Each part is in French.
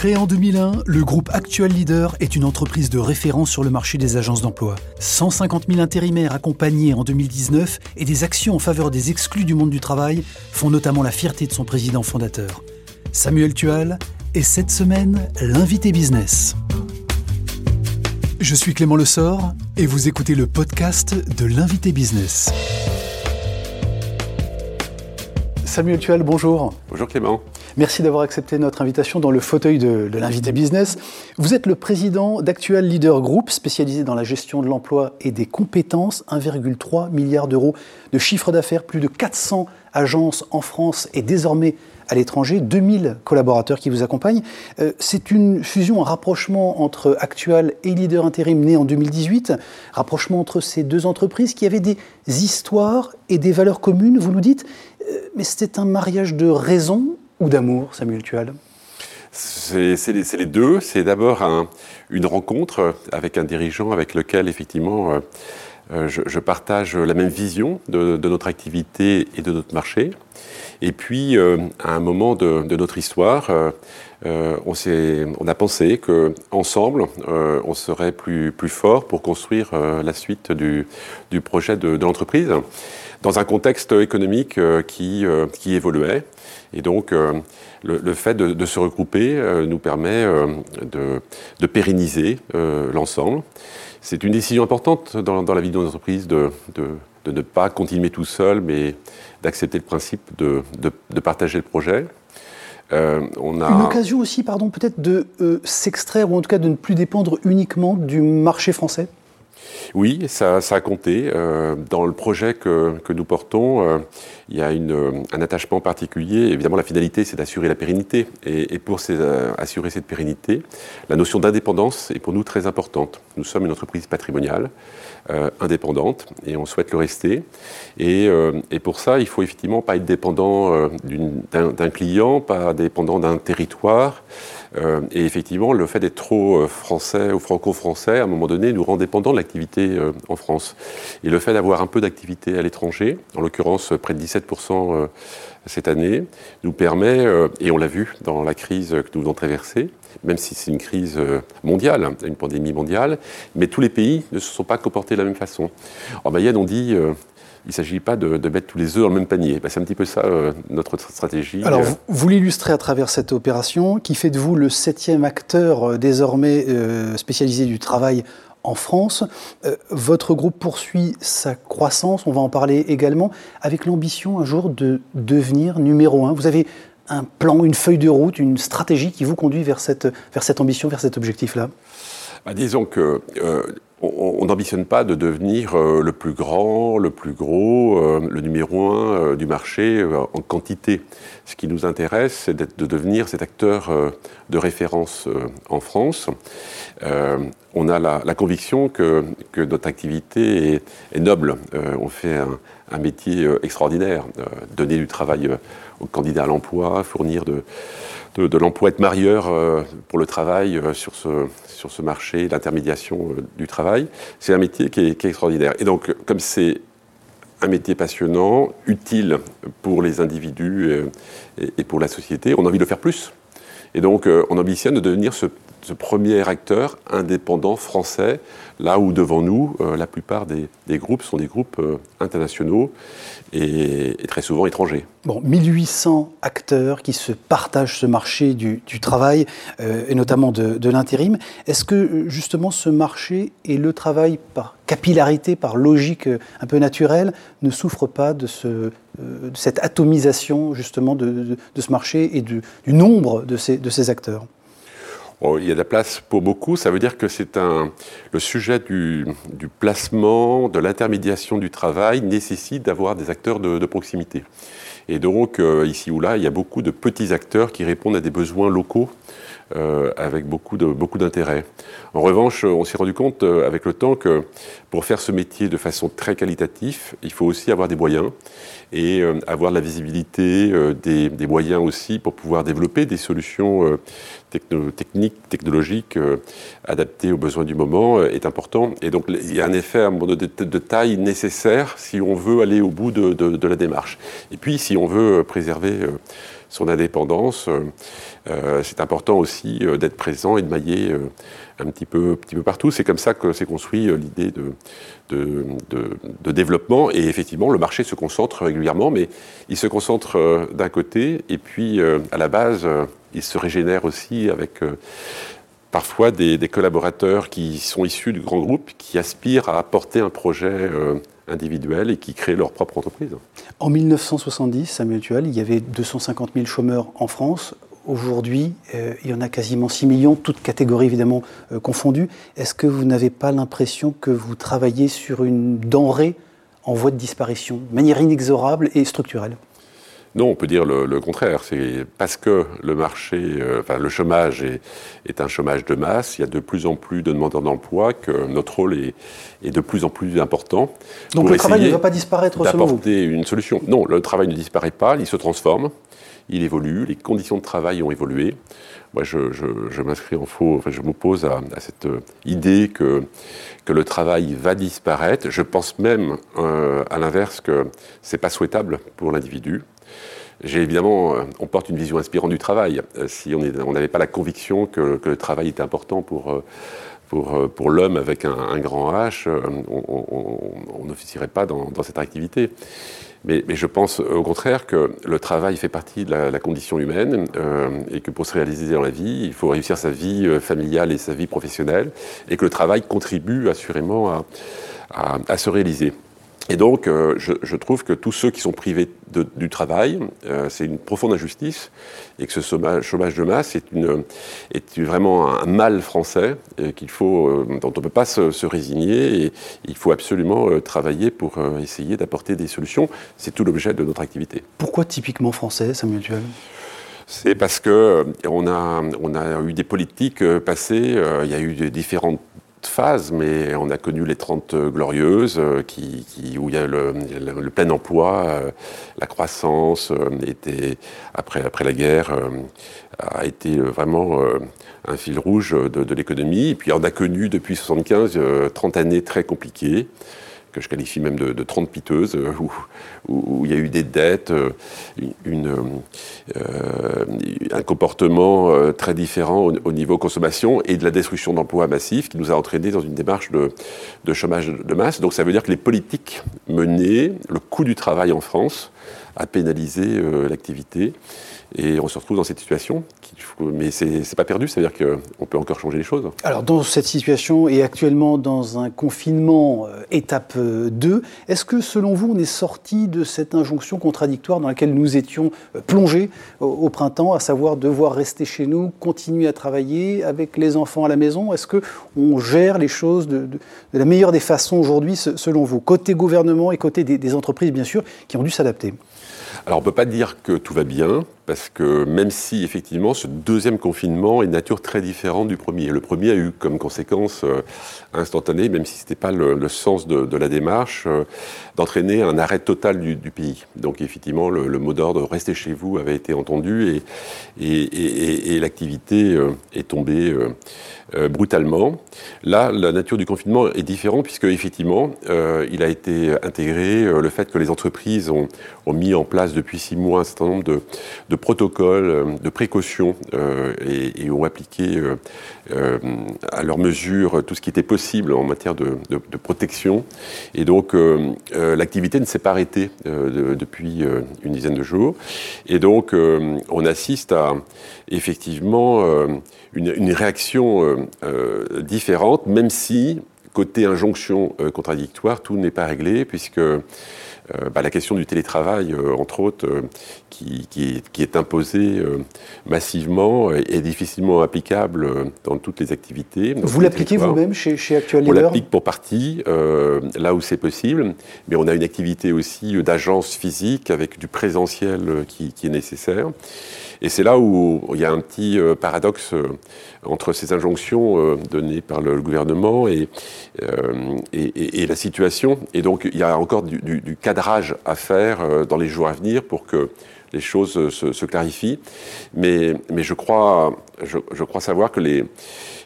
Créé en 2001, le groupe Actual Leader est une entreprise de référence sur le marché des agences d'emploi. 150 000 intérimaires accompagnés en 2019 et des actions en faveur des exclus du monde du travail font notamment la fierté de son président fondateur. Samuel Tual est cette semaine l'invité business. Je suis Clément Lessort et vous écoutez le podcast de l'invité business. Samuel Tual, bonjour. Bonjour Clément. Merci d'avoir accepté notre invitation dans le fauteuil de, l'invité business. Vous êtes le président d'Actual Leader Group, spécialisé dans la gestion de l'emploi et des compétences. 1,3 milliard d'euros de chiffre d'affaires, plus de 400 agences en France et désormais à l'étranger, 2000 collaborateurs qui vous accompagnent. Euh, c'est une fusion, un rapprochement entre Actual et Leader Intérim né en 2018, rapprochement entre ces deux entreprises qui avaient des histoires et des valeurs communes, vous nous dites, euh, mais c'était un mariage de raison ou d'amour, Samuel Tual c'est les, deux. C'est d'abord une rencontre avec un dirigeant avec lequel, effectivement, euh, euh, je, partage la même vision de, notre activité et de notre marché. Et puis, euh, à un moment de, notre histoire, on, on, a pensé qu'ensemble, on serait plus, plus fort pour construire la suite du, projet de, l'entreprise dans un contexte économique qui, évoluait. Et donc, euh, le, fait de, se regrouper euh, nous permet euh, de, pérenniser l'ensemble. C'est une décision importante dans, la vie de nos entreprises de, ne pas continuer tout seul, mais d'accepter le principe de, partager le projet. on a... Une occasion aussi, pardon, peut-être de s'extraire, ou en tout cas de ne plus dépendre uniquement du marché français? Oui, ça, a compté. Euh, dans le projet que, nous portons, euh, il y a un attachement particulier. Évidemment, la finalité, c'est d'assurer la pérennité. Et, pour euh, assurer cette pérennité, la notion d'indépendance est pour nous très importante. Nous sommes une entreprise patrimoniale, indépendante, et on souhaite le rester. Et, pour ça, il faut effectivement pas être dépendant d'un client, pas dépendant d'un territoire. Euh, et effectivement, le fait d'être trop euh, français ou franco-français, à un moment donné, nous rend dépendants de l'activité euh, en France. Et le fait d'avoir un peu d'activité à l'étranger, en l'occurrence près de 17% cette année, nous permet, et on l'a vu dans la crise que nous venons de traverser, même si c'est une crise mondiale, hein, une pandémie mondiale, mais tous les pays ne se sont pas comportés de la même façon. En Mayenne, on dit il ne s'agit pas de, mettre tous les œufs dans le même panier. Bah, c'est un petit peu ça euh, notre stratégie. Alors, vous, l'illustrez à travers cette opération qui fait de vous le septième acteur euh, désormais euh, spécialisé du travail en France. votre groupe poursuit sa croissance, on va en parler également, avec l'ambition un jour de devenir numéro un. Vous avez un plan, une feuille de route, une stratégie qui vous conduit vers cette, vers cette ambition, vers cet objectif-là? Bah, Disons que on n'ambitionne pas de devenir euh, le plus grand, le plus gros, euh, le numéro un euh, du marché en quantité. Ce qui nous intéresse, c'est de devenir cet acteur de référence en France. on a la, conviction que, notre activité est, noble. on fait un, métier extraordinaire, donner du travail aux candidats à l'emploi, fournir de, de, l'emploi, être marieur pour le travail sur ce, sur ce marché d'intermédiation euh, du travail. C'est un métier qui est, extraordinaire. Et donc, comme c'est un métier passionnant, utile pour les individus euh, et, pour la société, on a envie de faire plus. Et donc, euh, on ambitionne de devenir ce, premier acteur indépendant français, là où devant nous, la plupart des, groupes sont des groupes internationaux et, très souvent étrangers. Bon, 1800 acteurs qui se partagent ce marché du, travail, euh, et notamment de, l'intérim. Est-ce que justement ce marché et le travail par capillarité, par logique euh, un peu naturelle, ne souffrent pas de, ce, euh, cette atomisation justement de, ce marché et du, nombre de ces acteurs? Il y a de la place pour beaucoup. Ça veut dire que c'est un le sujet du, placement, de l'intermédiation du travail nécessite d'avoir des acteurs de, proximité. Et donc euh, ici ou là, il y a beaucoup de petits acteurs qui répondent à des besoins locaux euh, avec beaucoup de beaucoup d'intérêt. En revanche, on s'est rendu compte euh, avec le temps que pour faire ce métier de façon très qualitative, il faut aussi avoir des moyens et euh, avoir de la visibilité, des, moyens aussi pour pouvoir développer des solutions techniques, technologiques adaptées aux besoins du moment est important. Et donc il y a un effet de, taille nécessaire si on veut aller au bout de, la démarche. Et puis si on veut préserver son indépendance. c'est important aussi d'être présent et de mailler un petit peu, partout. C'est comme ça que s'est construit l'idée de, développement. Et effectivement, le marché se concentre régulièrement, mais il se concentre d'un côté, et puis à la base, il se régénère aussi avec parfois des, collaborateurs qui sont issus du grand groupe, qui aspirent à apporter un projet euh, individuel et qui créent leur propre entreprise. En 1970, Samuel Tual, il y avait 250 000 chômeurs en France. Aujourd'hui, euh, il y en a quasiment 6 millions, toutes catégories évidemment euh, confondues. Est-ce que vous n'avez pas l'impression que vous travaillez sur une denrée en voie de disparition, de manière inexorable et structurelle? Non, on peut dire le, contraire. C'est parce que le marché, euh, enfin le chômage est, un chômage de masse. Il y a de plus en plus de demandeurs d'emploi que notre rôle est, de plus en plus important. Donc le travail ne va pas disparaître selon vous? D'apporter une solution. Non, le travail ne disparaît pas. Il se transforme. Il évolue. Les conditions de travail ont évolué. Moi, je, m'inscris en faux. Je m'oppose à, cette idée que le travail va disparaître. Je pense même, euh, à l'inverse, que c'est pas souhaitable pour l'individu. J'ai évidemment, euh, on porte une vision inspirante du travail. Euh, si on n'avait pas la conviction que, le travail était important euh, pour l'homme avec un, grand H, on n'officierait pas dans, cette activité. Mais, je pense au contraire que le travail fait partie de la, condition humaine et que pour se réaliser dans la vie, il faut réussir sa vie familiale et sa vie professionnelle et que le travail contribue assurément à se réaliser. Et donc, euh, je, trouve que tous ceux qui sont privés du travail, euh, c'est une profonde injustice, et que ce chômage, de masse est, une, est vraiment un mal français qu'il faut, euh, dont on ne peut pas se, résigner, et il faut absolument travailler pour essayer d'apporter des solutions. C'est tout l'objet de notre activité. Pourquoi typiquement français, Samuel Duel? C'est parce que on a, on a eu des politiques passées, il y a eu différentes phase, mais on a connu les 30 glorieuses, euh, qui, où il y a le, plein emploi, euh, la croissance, euh, était, après, après la guerre, a été vraiment un fil rouge de, de l'économie. Et puis on a connu depuis 75 30 années très compliquées que je qualifie même de, de 30 piteuses, euh, où, il y a eu des dettes, euh, une, euh, un comportement très différent au, niveau consommation et de la destruction d'emplois massifs qui nous a entraînés dans une démarche de, de, chômage de masse. Donc ça veut dire que les politiques menées, le coût du travail en France, a pénalisé l'activité. Et on se retrouve dans cette situation, mais c'est pas perdu, c'est-à-dire qu'on peut encore changer les choses. Alors dans cette situation et actuellement dans un confinement euh, étape 2, euh, est-ce que selon vous on est sorti de cette injonction contradictoire dans laquelle nous étions euh, plongés au, printemps, à savoir devoir rester chez nous, continuer à travailler avec les enfants à la maison? Est-ce qu'on gère les choses de, la meilleure des façons aujourd'hui selon vous, côté gouvernement et côté des entreprises bien sûr, qui ont dû s'adapter. Alors on ne peut pas dire que tout va bien, parce que même si effectivement ce deuxième confinement est de nature très différente du premier. Le premier a eu comme conséquence euh, instantanée, même si ce n'était pas le, sens de, la démarche, euh, d'entraîner un arrêt total du, pays. Donc effectivement le, mot d'ordre restez chez vous avait été entendu et, l'activité euh, est tombée brutalement. Là, la nature du confinement est différente puisque effectivement il a été intégré le fait que les entreprises ont, mis en place depuis six mois un certain nombre de protocoles, euh, de précautions euh, et, ont appliqué euh, à leurs mesures tout ce qui était possible en matière de, protection. Et donc l'activité ne s'est pas arrêtée depuis une dizaine de jours. Et donc on assiste à effectivement une, réaction différente, même si côté injonction contradictoire, tout n'est pas réglé, puisque bah, la question du télétravail, entre autres, euh, qui, est, imposée massivement et difficilement applicable dans toutes les activités. Vous l'appliquez vous-même chez, chez Actual Leader On l'applique pour partie, là où c'est possible, mais on a une activité aussi d'agence physique avec du présentiel qui, est nécessaire. Et c'est là où il y a un petit paradoxe entre ces injonctions données par le gouvernement et, et, la situation. Et donc il y a encore du, du, du cadre à faire euh, dans les jours à venir pour que les choses se, clarifient. Mais, je, crois savoir que les,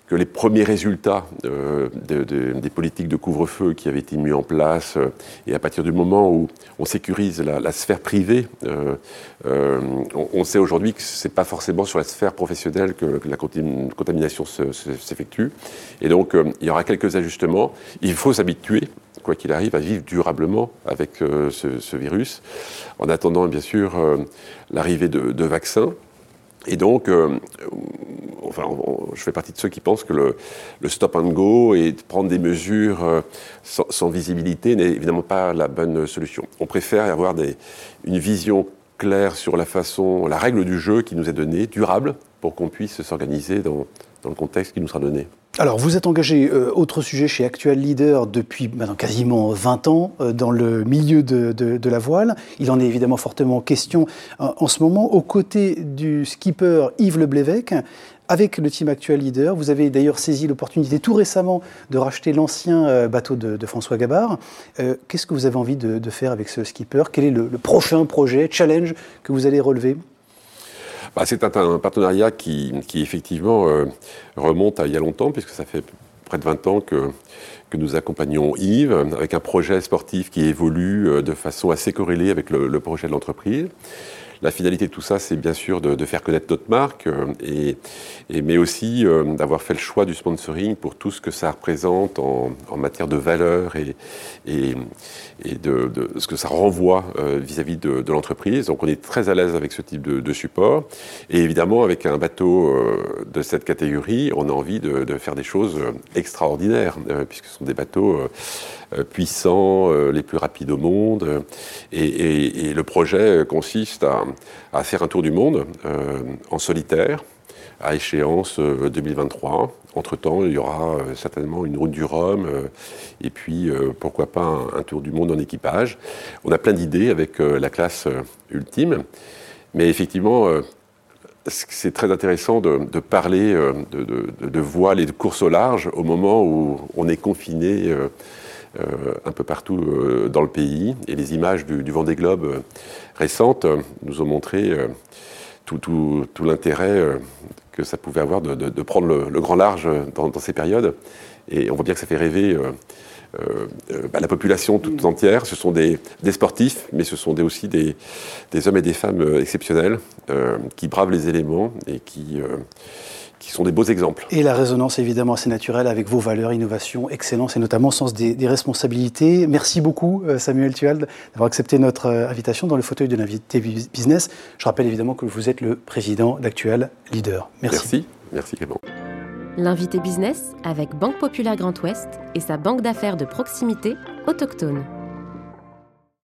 que les premiers résultats euh, des politiques de couvre-feu qui avaient été mis en place, euh, et à partir du moment où on sécurise la, sphère privée, euh, on, sait aujourd'hui que ce n'est pas forcément sur la sphère professionnelle que, la contamination s'effectue. Et donc, il y aura quelques ajustements. Il faut s'habituer quoi qu'il arrive, à vivre durablement avec ce, virus, en attendant bien sûr l'arrivée de, vaccins. Et donc, enfin, je fais partie de ceux qui pensent que le, stop and go et prendre des mesures euh, sans, visibilité n'est évidemment pas la bonne solution. On préfère avoir une vision claire sur la façon, la règle du jeu qui nous est donnée, durable, pour qu'on puisse s'organiser dans le contexte qui nous sera donné. Alors, vous êtes engagé, euh, autre sujet, chez Actual Leader depuis maintenant quasiment 20 ans euh, dans le milieu de, la voile. Il en est évidemment fortement question en ce moment, aux côtés du skipper Yves Leblévec. Avec le team Actual Leader, vous avez d'ailleurs saisi l'opportunité tout récemment de racheter l'ancien bateau de, François Gabard. Qu'est-ce que vous avez envie de, faire avec ce skipper? Quel est le prochain projet, challenge que vous allez relever? Bah, c'est un, partenariat qui, effectivement euh, remonte à il y a longtemps, puisque ça fait près de 20 ans que, nous accompagnons Yves, avec un projet sportif qui évolue euh, de façon assez corrélée avec le projet de l'entreprise. La finalité de tout ça, c'est bien sûr de, faire connaître notre marque, euh, et, mais aussi euh, d'avoir fait le choix du sponsoring pour tout ce que ça représente en, matière de valeur et, de, ce que ça renvoie euh, vis-à-vis de, l'entreprise. Donc on est très à l'aise avec ce type de, support. Et évidemment, avec un bateau de cette catégorie, on a envie de, faire des choses extraordinaires, puisque ce sont des bateaux puissants, les plus rapides au monde. et le projet consiste à, faire un tour du monde euh, en solitaire à échéance 2023. Euh, Entre-temps, il y aura euh, certainement une route du Rhum et puis pourquoi pas un, tour du monde en équipage. On a plein d'idées avec la classe ultime, mais effectivement, c'est très intéressant de, parler de, de, voile et de course au large au moment où on est confiné euh, un peu partout euh, dans le pays. Et les images du, Vendée Globe euh, récentes nous ont montré tout l'intérêt que ça pouvait avoir de, prendre le, grand large dans, ces périodes. Et on voit bien que ça fait rêver bah, la population toute mm. entière. Ce sont des, des sportifs, mais ce sont des, aussi des, des, hommes et des femmes exceptionnels qui bravent les éléments et qui qui sont des beaux exemples. Et la résonance évidemment assez naturelle avec vos valeurs, innovation, excellence et notamment sens des, responsabilités. Merci beaucoup euh, Samuel Tuald d'avoir accepté notre euh, invitation dans le fauteuil de l'invité business. Je rappelle évidemment que vous êtes le président d'Actuel Leader. Merci. Merci, merci Clément. L'invité business avec Banque Populaire Grand Ouest et sa banque d'affaires de proximité autochtone.